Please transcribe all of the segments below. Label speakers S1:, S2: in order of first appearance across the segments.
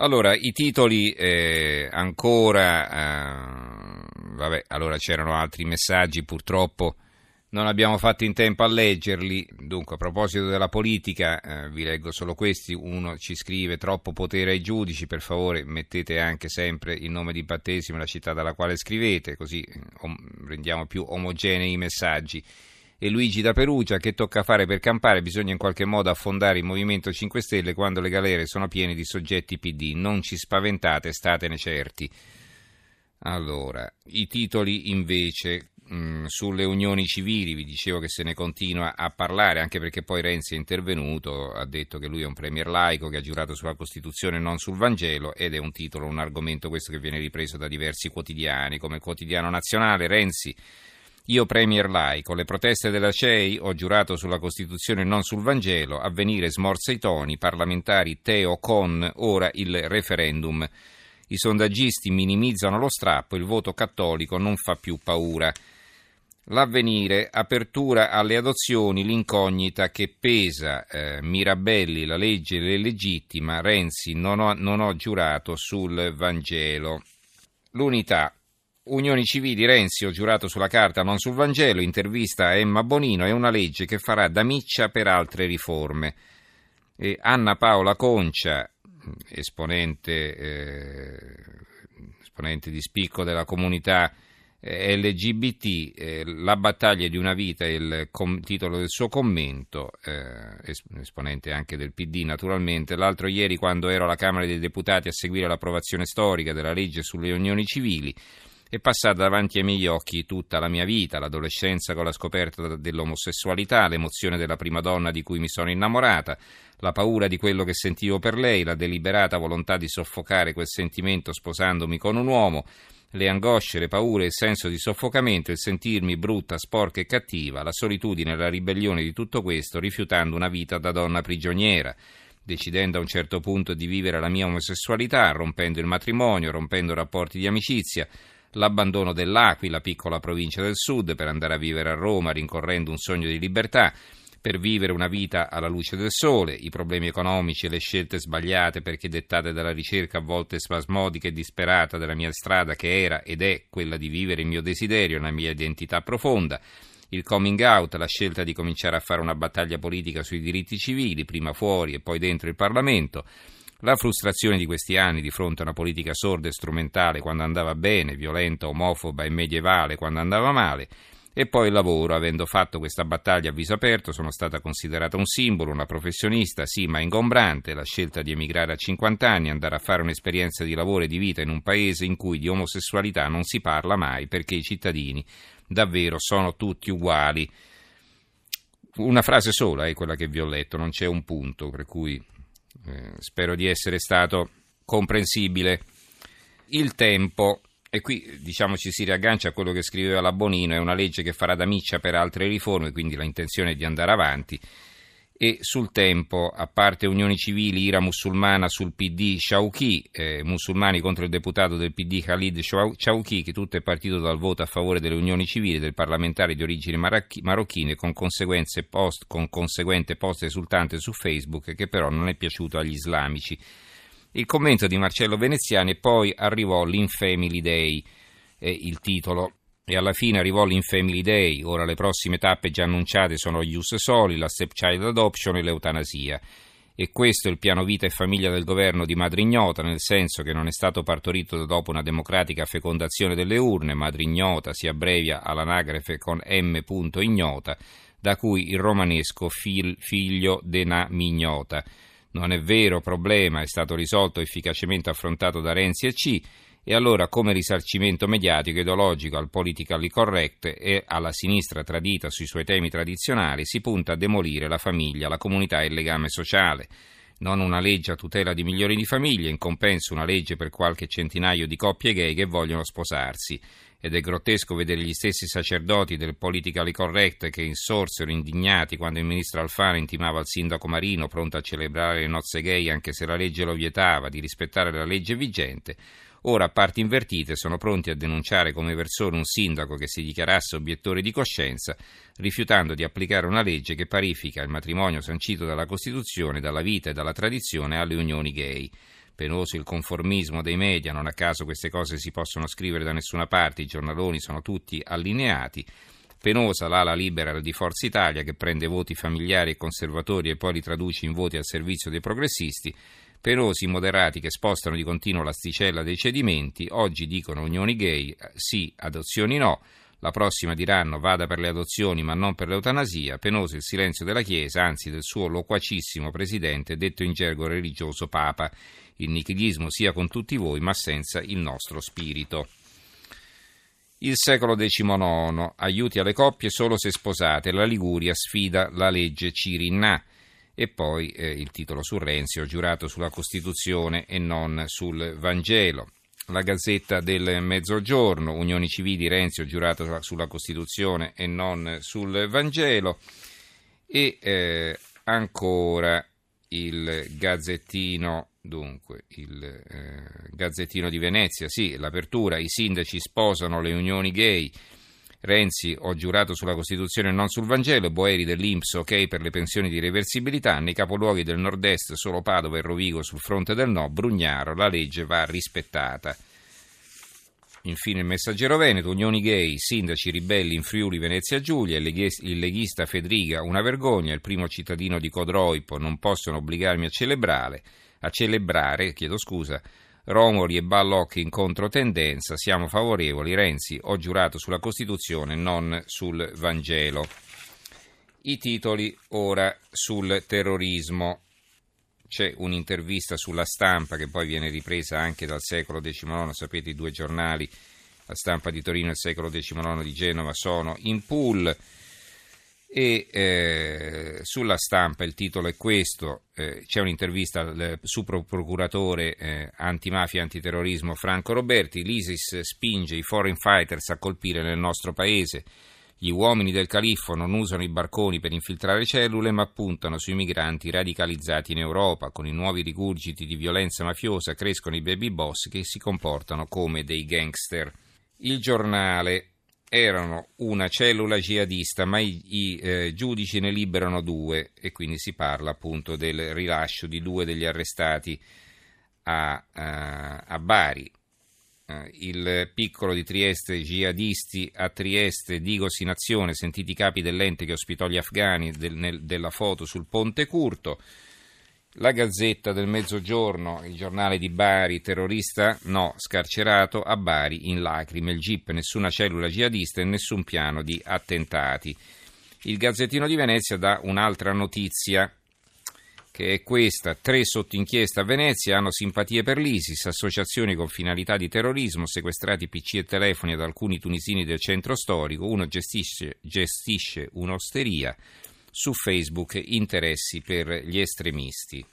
S1: Allora, i titoli eh, ancora, eh, vabbè, allora c'erano altri messaggi, purtroppo non abbiamo fatto in tempo a leggerli, dunque a proposito della politica eh, vi leggo solo questi, uno ci scrive troppo potere ai giudici, per favore mettete anche sempre il nome di battesimo e la città dalla quale scrivete, così eh, om- rendiamo più omogenei i messaggi e Luigi da Perugia che tocca fare per campare, bisogna in qualche modo affondare il Movimento 5 Stelle quando le galere sono piene di soggetti PD, non ci spaventate, statene certi. Allora, i titoli invece mh, mm, sulle unioni civili, vi dicevo che se ne continua a parlare, anche perché poi Renzi è intervenuto, ha detto che lui è un premier laico che ha giurato sulla Costituzione e non sul Vangelo ed è un titolo, un argomento questo che viene ripreso da diversi quotidiani, come quotidiano nazionale, Renzi io Premier laico, le proteste della CEI, ho giurato sulla Costituzione e non sul Vangelo, avvenire smorza i toni, parlamentari Teo con, ora il referendum. I sondaggisti minimizzano lo strappo, il voto cattolico non fa più paura. L'avvenire, apertura alle adozioni, l'incognita che pesa, eh, Mirabelli, la legge legittima, Renzi non ho, non ho giurato sul Vangelo. L'unità, Unioni civili, Renzi, ho giurato sulla carta, non sul Vangelo, intervista a Emma Bonino, è una legge che farà da miccia per altre riforme. E Anna Paola Concia, esponente, eh, esponente di spicco della comunità eh, LGBT, eh, La battaglia di una vita è il com- titolo del suo commento, eh, esponente anche del PD naturalmente. L'altro ieri quando ero alla Camera dei Deputati a seguire l'approvazione storica della legge sulle unioni civili, è passata davanti ai miei occhi tutta la mia vita, l'adolescenza con la scoperta dell'omosessualità, l'emozione della prima donna di cui mi sono innamorata, la paura di quello che sentivo per lei, la deliberata volontà di soffocare quel sentimento sposandomi con un uomo, le angosce, le paure, il senso di soffocamento, il sentirmi brutta, sporca e cattiva, la solitudine e la ribellione di tutto questo, rifiutando una vita da donna prigioniera decidendo a un certo punto di vivere la mia omosessualità, rompendo il matrimonio, rompendo rapporti di amicizia, l'abbandono dell'Aquila, piccola provincia del sud, per andare a vivere a Roma rincorrendo un sogno di libertà, per vivere una vita alla luce del sole, i problemi economici e le scelte sbagliate perché dettate dalla ricerca a volte spasmodica e disperata della mia strada che era ed è quella di vivere il mio desiderio, la mia identità profonda, il coming out, la scelta di cominciare a fare una battaglia politica sui diritti civili, prima fuori e poi dentro il Parlamento, la frustrazione di questi anni di fronte a una politica sorda e strumentale quando andava bene, violenta, omofoba e medievale quando andava male, e poi il lavoro, avendo fatto questa battaglia a viso aperto, sono stata considerata un simbolo, una professionista, sì, ma ingombrante, la scelta di emigrare a 50 anni, andare a fare un'esperienza di lavoro e di vita in un paese in cui di omosessualità non si parla mai perché i cittadini davvero sono tutti uguali. Una frase sola è quella che vi ho letto, non c'è un punto, per cui spero di essere stato comprensibile. Il tempo, e qui diciamo ci si riaggancia a quello che scriveva la Bonino, è una legge che farà da miccia per altre riforme, quindi l'intenzione è di andare avanti e sul tempo, a parte unioni civili, ira musulmana sul PD Shauki, eh, musulmani contro il deputato del PD Khalid Shauki, che tutto è partito dal voto a favore delle unioni civili del parlamentare di origini marocchine con, post, con conseguente post esultante su Facebook che però non è piaciuto agli islamici. Il commento di Marcello Veneziani e poi arrivò l'Infamily Day, è il titolo e alla fine arrivò l'Infamily Day. Ora le prossime tappe già annunciate sono gli Use Soli, la Stepchild Adoption e l'eutanasia. E questo è il piano vita e famiglia del governo di Madre Ignota, nel senso che non è stato partorito dopo una democratica fecondazione delle urne, Madre Ignota si abbrevia all'anagrafe con M. Ignota, da cui il romanesco fil, figlio de na mignota. Non è vero problema, è stato risolto efficacemente affrontato da Renzi e C e allora, come risarcimento mediatico ideologico al politically correct e alla sinistra tradita sui suoi temi tradizionali, si punta a demolire la famiglia, la comunità e il legame sociale. Non una legge a tutela di milioni di famiglie, in compenso una legge per qualche centinaio di coppie gay che vogliono sposarsi. Ed è grottesco vedere gli stessi sacerdoti del politically correct che insorsero indignati quando il ministro Alfano intimava al sindaco Marino, pronto a celebrare le nozze gay anche se la legge lo vietava, di rispettare la legge vigente Ora, a parti invertite, sono pronti a denunciare come versore un sindaco che si dichiarasse obiettore di coscienza, rifiutando di applicare una legge che parifica il matrimonio sancito dalla Costituzione, dalla vita e dalla tradizione alle unioni gay. Penoso il conformismo dei media, non a caso queste cose si possono scrivere da nessuna parte, i giornaloni sono tutti allineati. Penosa l'ala libera di Forza Italia che prende voti familiari e conservatori e poi li traduce in voti al servizio dei progressisti. Penosi moderati che spostano di continuo l'asticella dei cedimenti, oggi dicono unioni gay, sì, adozioni no, la prossima diranno vada per le adozioni ma non per l'eutanasia, penoso il silenzio della Chiesa, anzi del suo loquacissimo presidente, detto in gergo religioso Papa. Il nichilismo sia con tutti voi ma senza il nostro spirito. Il secolo XIX, aiuti alle coppie solo se sposate, la Liguria sfida la legge Cirinna. E poi eh, il titolo su Renzi, ho giurato sulla Costituzione e non sul Vangelo la Gazzetta del Mezzogiorno, Unioni Civili, Renzi ho giurato sulla Costituzione e non sul Vangelo e eh, ancora il Gazzettino, dunque, il eh, Gazzettino di Venezia, sì, l'apertura, i sindaci sposano le unioni gay, Renzi, ho giurato sulla Costituzione e non sul Vangelo, Boeri dell'Inps, ok per le pensioni di reversibilità, nei capoluoghi del nord-est solo Padova e Rovigo sul fronte del no, Brugnaro, la legge va rispettata. Infine il messaggero Veneto, Unioni Gay, sindaci ribelli in Friuli, Venezia Giulia, il leghista Fedriga, una vergogna, il primo cittadino di Codroipo, non possono obbligarmi a celebrare, a celebrare, chiedo scusa, Romoli e Ballocchi in controtendenza, siamo favorevoli. Renzi, ho giurato sulla Costituzione, non sul Vangelo. I titoli ora sul terrorismo. C'è un'intervista sulla stampa che poi viene ripresa anche dal secolo XIX, sapete i due giornali, la stampa di Torino e il secolo XIX di Genova sono in pool e eh, sulla stampa il titolo è questo, eh, c'è un'intervista al subprocuratore eh, antimafia e antiterrorismo Franco Roberti, l'ISIS spinge i foreign fighters a colpire nel nostro paese, gli uomini del califfo non usano i barconi per infiltrare cellule ma puntano sui migranti radicalizzati in Europa, con i nuovi rigurgiti di violenza mafiosa crescono i baby boss che si comportano come dei gangster. Il giornale erano una cellula jihadista, ma i, i eh, giudici ne liberano due e quindi si parla appunto del rilascio di due degli arrestati a, a, a Bari. Uh, il piccolo di Trieste, jihadisti a Trieste, Digos in azione, sentiti capi dell'ente che ospitò gli afghani del, nel, della foto sul ponte Curto. La Gazzetta del Mezzogiorno, il giornale di Bari, terrorista? No, scarcerato a Bari in lacrime, il GIP, nessuna cellula jihadista e nessun piano di attentati. Il Gazzettino di Venezia dà un'altra notizia che è questa, tre sotto inchiesta a Venezia hanno simpatie per l'ISIS, associazioni con finalità di terrorismo, sequestrati PC e telefoni ad alcuni tunisini del centro storico, uno gestisce, gestisce un'osteria, su Facebook interessi per gli estremisti.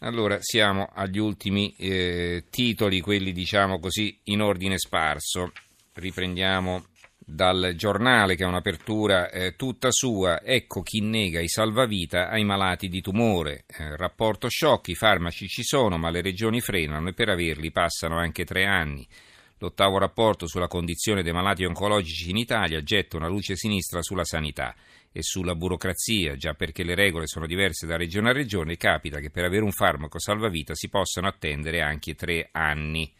S1: Allora siamo agli ultimi eh, titoli, quelli diciamo così in ordine sparso. Riprendiamo dal giornale che ha un'apertura eh, tutta sua. Ecco chi nega i salvavita ai malati di tumore. Eh, rapporto shock, i farmaci ci sono ma le regioni frenano e per averli passano anche tre anni. L'ottavo rapporto sulla condizione dei malati oncologici in Italia getta una luce sinistra sulla sanità e sulla burocrazia, già perché le regole sono diverse da regione a regione, capita che per avere un farmaco salvavita si possano attendere anche tre anni.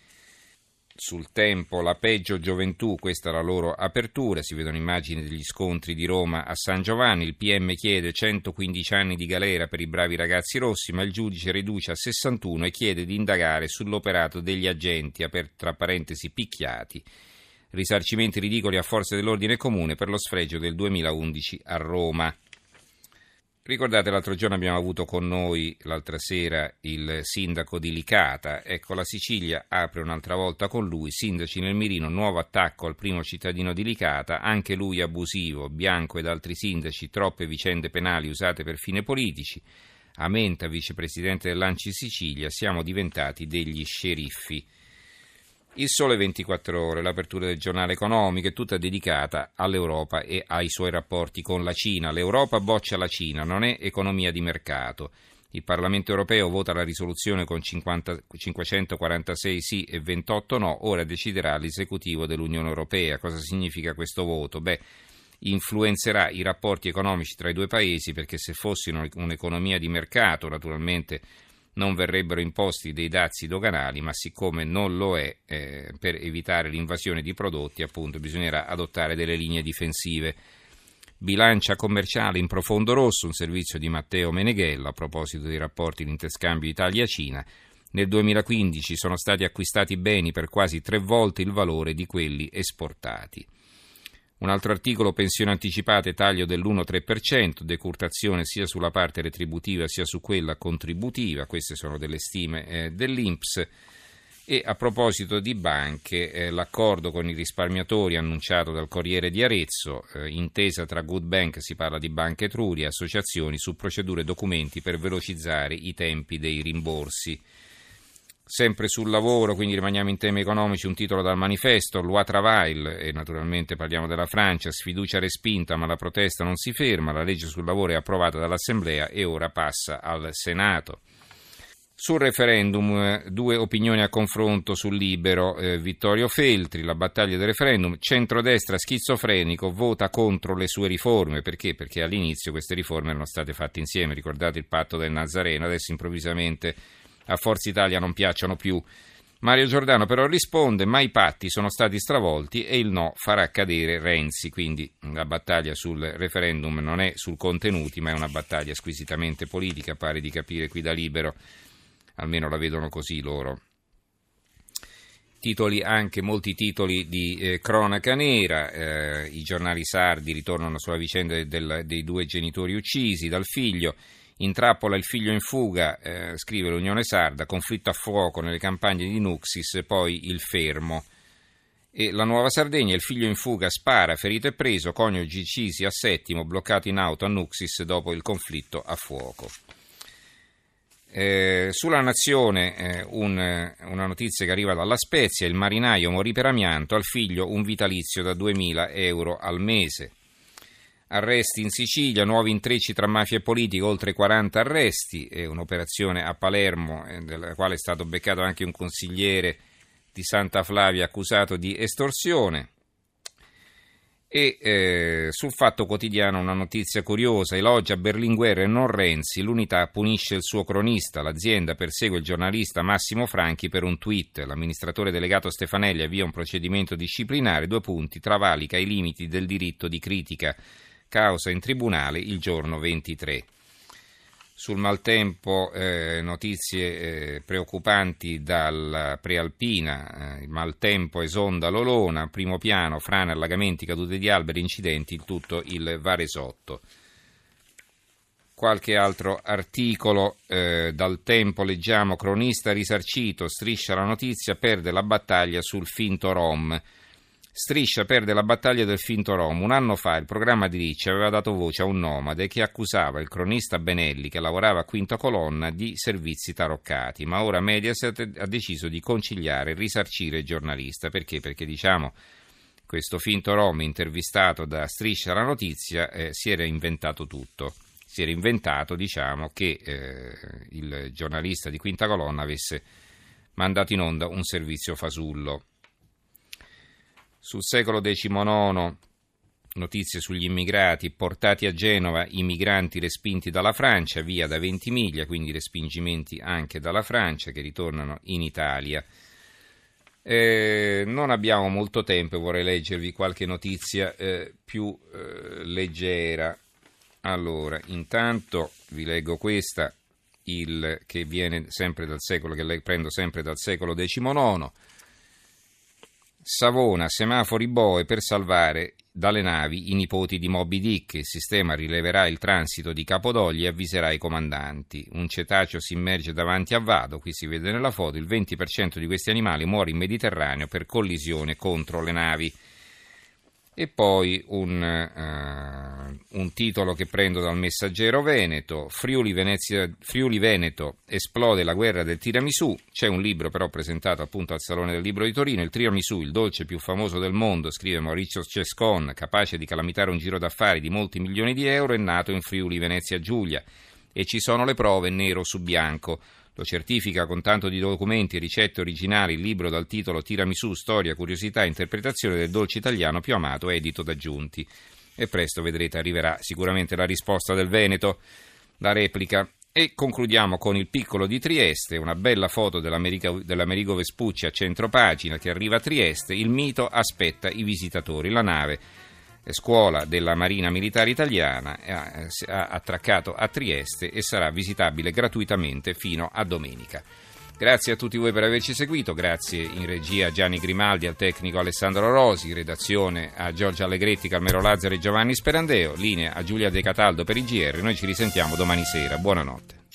S1: Sul tempo la peggio gioventù, questa è la loro apertura, si vedono immagini degli scontri di Roma a San Giovanni, il PM chiede 115 anni di galera per i bravi ragazzi rossi, ma il giudice riduce a 61 e chiede di indagare sull'operato degli agenti, tra parentesi picchiati, risarcimenti ridicoli a forze dell'ordine comune per lo sfregio del 2011 a Roma. Ricordate l'altro giorno abbiamo avuto con noi l'altra sera il sindaco di Licata, ecco la Sicilia apre un'altra volta con lui, sindaci nel mirino, nuovo attacco al primo cittadino di Licata, anche lui abusivo, Bianco ed altri sindaci, troppe vicende penali usate per fini politici, Amenta, vicepresidente dell'Anci Sicilia, siamo diventati degli sceriffi. Il Sole 24 Ore, l'apertura del giornale economico è tutta dedicata all'Europa e ai suoi rapporti con la Cina. L'Europa boccia la Cina, non è economia di mercato. Il Parlamento europeo vota la risoluzione con 50, 546 sì e 28 no, ora deciderà l'esecutivo dell'Unione europea. Cosa significa questo voto? Beh, influenzerà i rapporti economici tra i due paesi perché se fossero un'economia di mercato, naturalmente non verrebbero imposti dei dazi doganali, ma siccome non lo è, eh, per evitare l'invasione di prodotti, appunto, bisognerà adottare delle linee difensive. Bilancia commerciale in profondo rosso, un servizio di Matteo Meneghella a proposito dei rapporti di interscambio Italia-Cina. Nel 2015 sono stati acquistati beni per quasi tre volte il valore di quelli esportati. Un altro articolo, pensione anticipate, taglio dell'1-3%, decurtazione sia sulla parte retributiva sia su quella contributiva, queste sono delle stime eh, dell'Inps. E a proposito di banche, eh, l'accordo con i risparmiatori annunciato dal Corriere di Arezzo, eh, intesa tra Good Bank, si parla di banche Etruria associazioni su procedure e documenti per velocizzare i tempi dei rimborsi. Sempre sul lavoro, quindi rimaniamo in temi economici, un titolo dal manifesto, Loi Travail, e naturalmente parliamo della Francia, sfiducia respinta ma la protesta non si ferma, la legge sul lavoro è approvata dall'Assemblea e ora passa al Senato. Sul referendum, due opinioni a confronto sul libero. Eh, Vittorio Feltri, la battaglia del referendum, centrodestra schizofrenico vota contro le sue riforme. Perché? Perché all'inizio queste riforme erano state fatte insieme. Ricordate il patto del Nazareno, adesso improvvisamente a Forza Italia non piacciono più. Mario Giordano però risponde, ma i patti sono stati stravolti e il no farà cadere Renzi, quindi la battaglia sul referendum non è sul contenuti, ma è una battaglia squisitamente politica, pare di capire qui da libero, almeno la vedono così loro. Titoli anche, molti titoli di eh, cronaca nera, eh, i giornali sardi ritornano sulla vicenda del, dei due genitori uccisi dal figlio, in trappola il figlio in fuga, eh, scrive l'Unione Sarda, conflitto a fuoco nelle campagne di Nuxis, poi il fermo. E la Nuova Sardegna, il figlio in fuga, spara, ferito e preso, coniugi uccisi a settimo, bloccato in auto a Nuxis dopo il conflitto a fuoco. Eh, sulla Nazione eh, un, una notizia che arriva dalla Spezia, il marinaio morì per amianto, al figlio un vitalizio da 2.000 euro al mese. Arresti in Sicilia, nuovi intrecci tra mafia e politica, oltre 40 arresti, e un'operazione a Palermo, eh, della quale è stato beccato anche un consigliere di Santa Flavia accusato di estorsione. E eh, sul Fatto Quotidiano una notizia curiosa, elogia Berlinguer e non Renzi, l'unità punisce il suo cronista, l'azienda persegue il giornalista Massimo Franchi per un tweet, l'amministratore delegato Stefanelli avvia un procedimento disciplinare, due punti, travalica i limiti del diritto di critica causa in tribunale il giorno 23. Sul maltempo eh, notizie eh, preoccupanti dalla prealpina, eh, il maltempo esonda l'Olona, primo piano, frane, allagamenti, cadute di alberi, incidenti, il tutto il Varesotto. Qualche altro articolo eh, dal tempo leggiamo, cronista risarcito, striscia la notizia, perde la battaglia sul finto Rom. Striscia perde la battaglia del finto Rom. Un anno fa il programma di Ricci aveva dato voce a un nomade che accusava il cronista Benelli, che lavorava a quinta colonna, di servizi taroccati. Ma ora Mediaset ha deciso di conciliare e risarcire il giornalista. Perché? Perché diciamo questo finto Rom intervistato da Striscia la notizia eh, si era inventato tutto. Si era inventato, diciamo, che eh, il giornalista di quinta colonna avesse mandato in onda un servizio fasullo. Sul secolo XIX notizie sugli immigrati portati a Genova, i migranti respinti dalla Francia, via da Ventimiglia, quindi respingimenti anche dalla Francia che ritornano in Italia. Eh, non abbiamo molto tempo, vorrei leggervi qualche notizia eh, più eh, leggera. Allora, intanto vi leggo questa, il, che viene sempre dal secolo, che prendo sempre dal secolo XIX. Savona, semafori boe per salvare dalle navi i nipoti di Moby Dick. Il sistema rileverà il transito di Capodogli e avviserà i comandanti. Un cetaceo si immerge davanti a Vado, qui si vede nella foto, il 20% di questi animali muore in Mediterraneo per collisione contro le navi. E poi un, uh, un, titolo che prendo dal Messaggero Veneto, Friuli, Venezia, Friuli, Veneto, esplode la guerra del tiramisù, c'è un libro però presentato appunto al Salone del Libro di Torino, il tiramisù, il dolce più famoso del mondo, scrive Maurizio Cescon, capace di calamitare un giro d'affari di molti milioni di euro, è nato in Friuli Venezia Giulia e ci sono le prove nero su bianco. Lo certifica con tanto di documenti ricette originali il libro dal titolo Tiramisù, storia, curiosità e interpretazione del dolce italiano più amato, edito da Giunti. E presto vedrete arriverà sicuramente la risposta del Veneto. La replica E concludiamo con il piccolo di Trieste, una bella foto dell'Americo Vespucci a centro pagina che arriva a Trieste. Il mito aspetta i visitatori. La nave scuola della Marina Militare Italiana ha attraccato a Trieste e sarà visitabile gratuitamente fino a domenica. Grazie a tutti voi per averci seguito, grazie in regia a Gianni Grimaldi, al tecnico Alessandro Rosi, redazione a Giorgio Allegretti, Carmelo Lazzaro e Giovanni Sperandeo, linea a Giulia De Cataldo per il GR. Noi ci risentiamo domani sera. Buonanotte.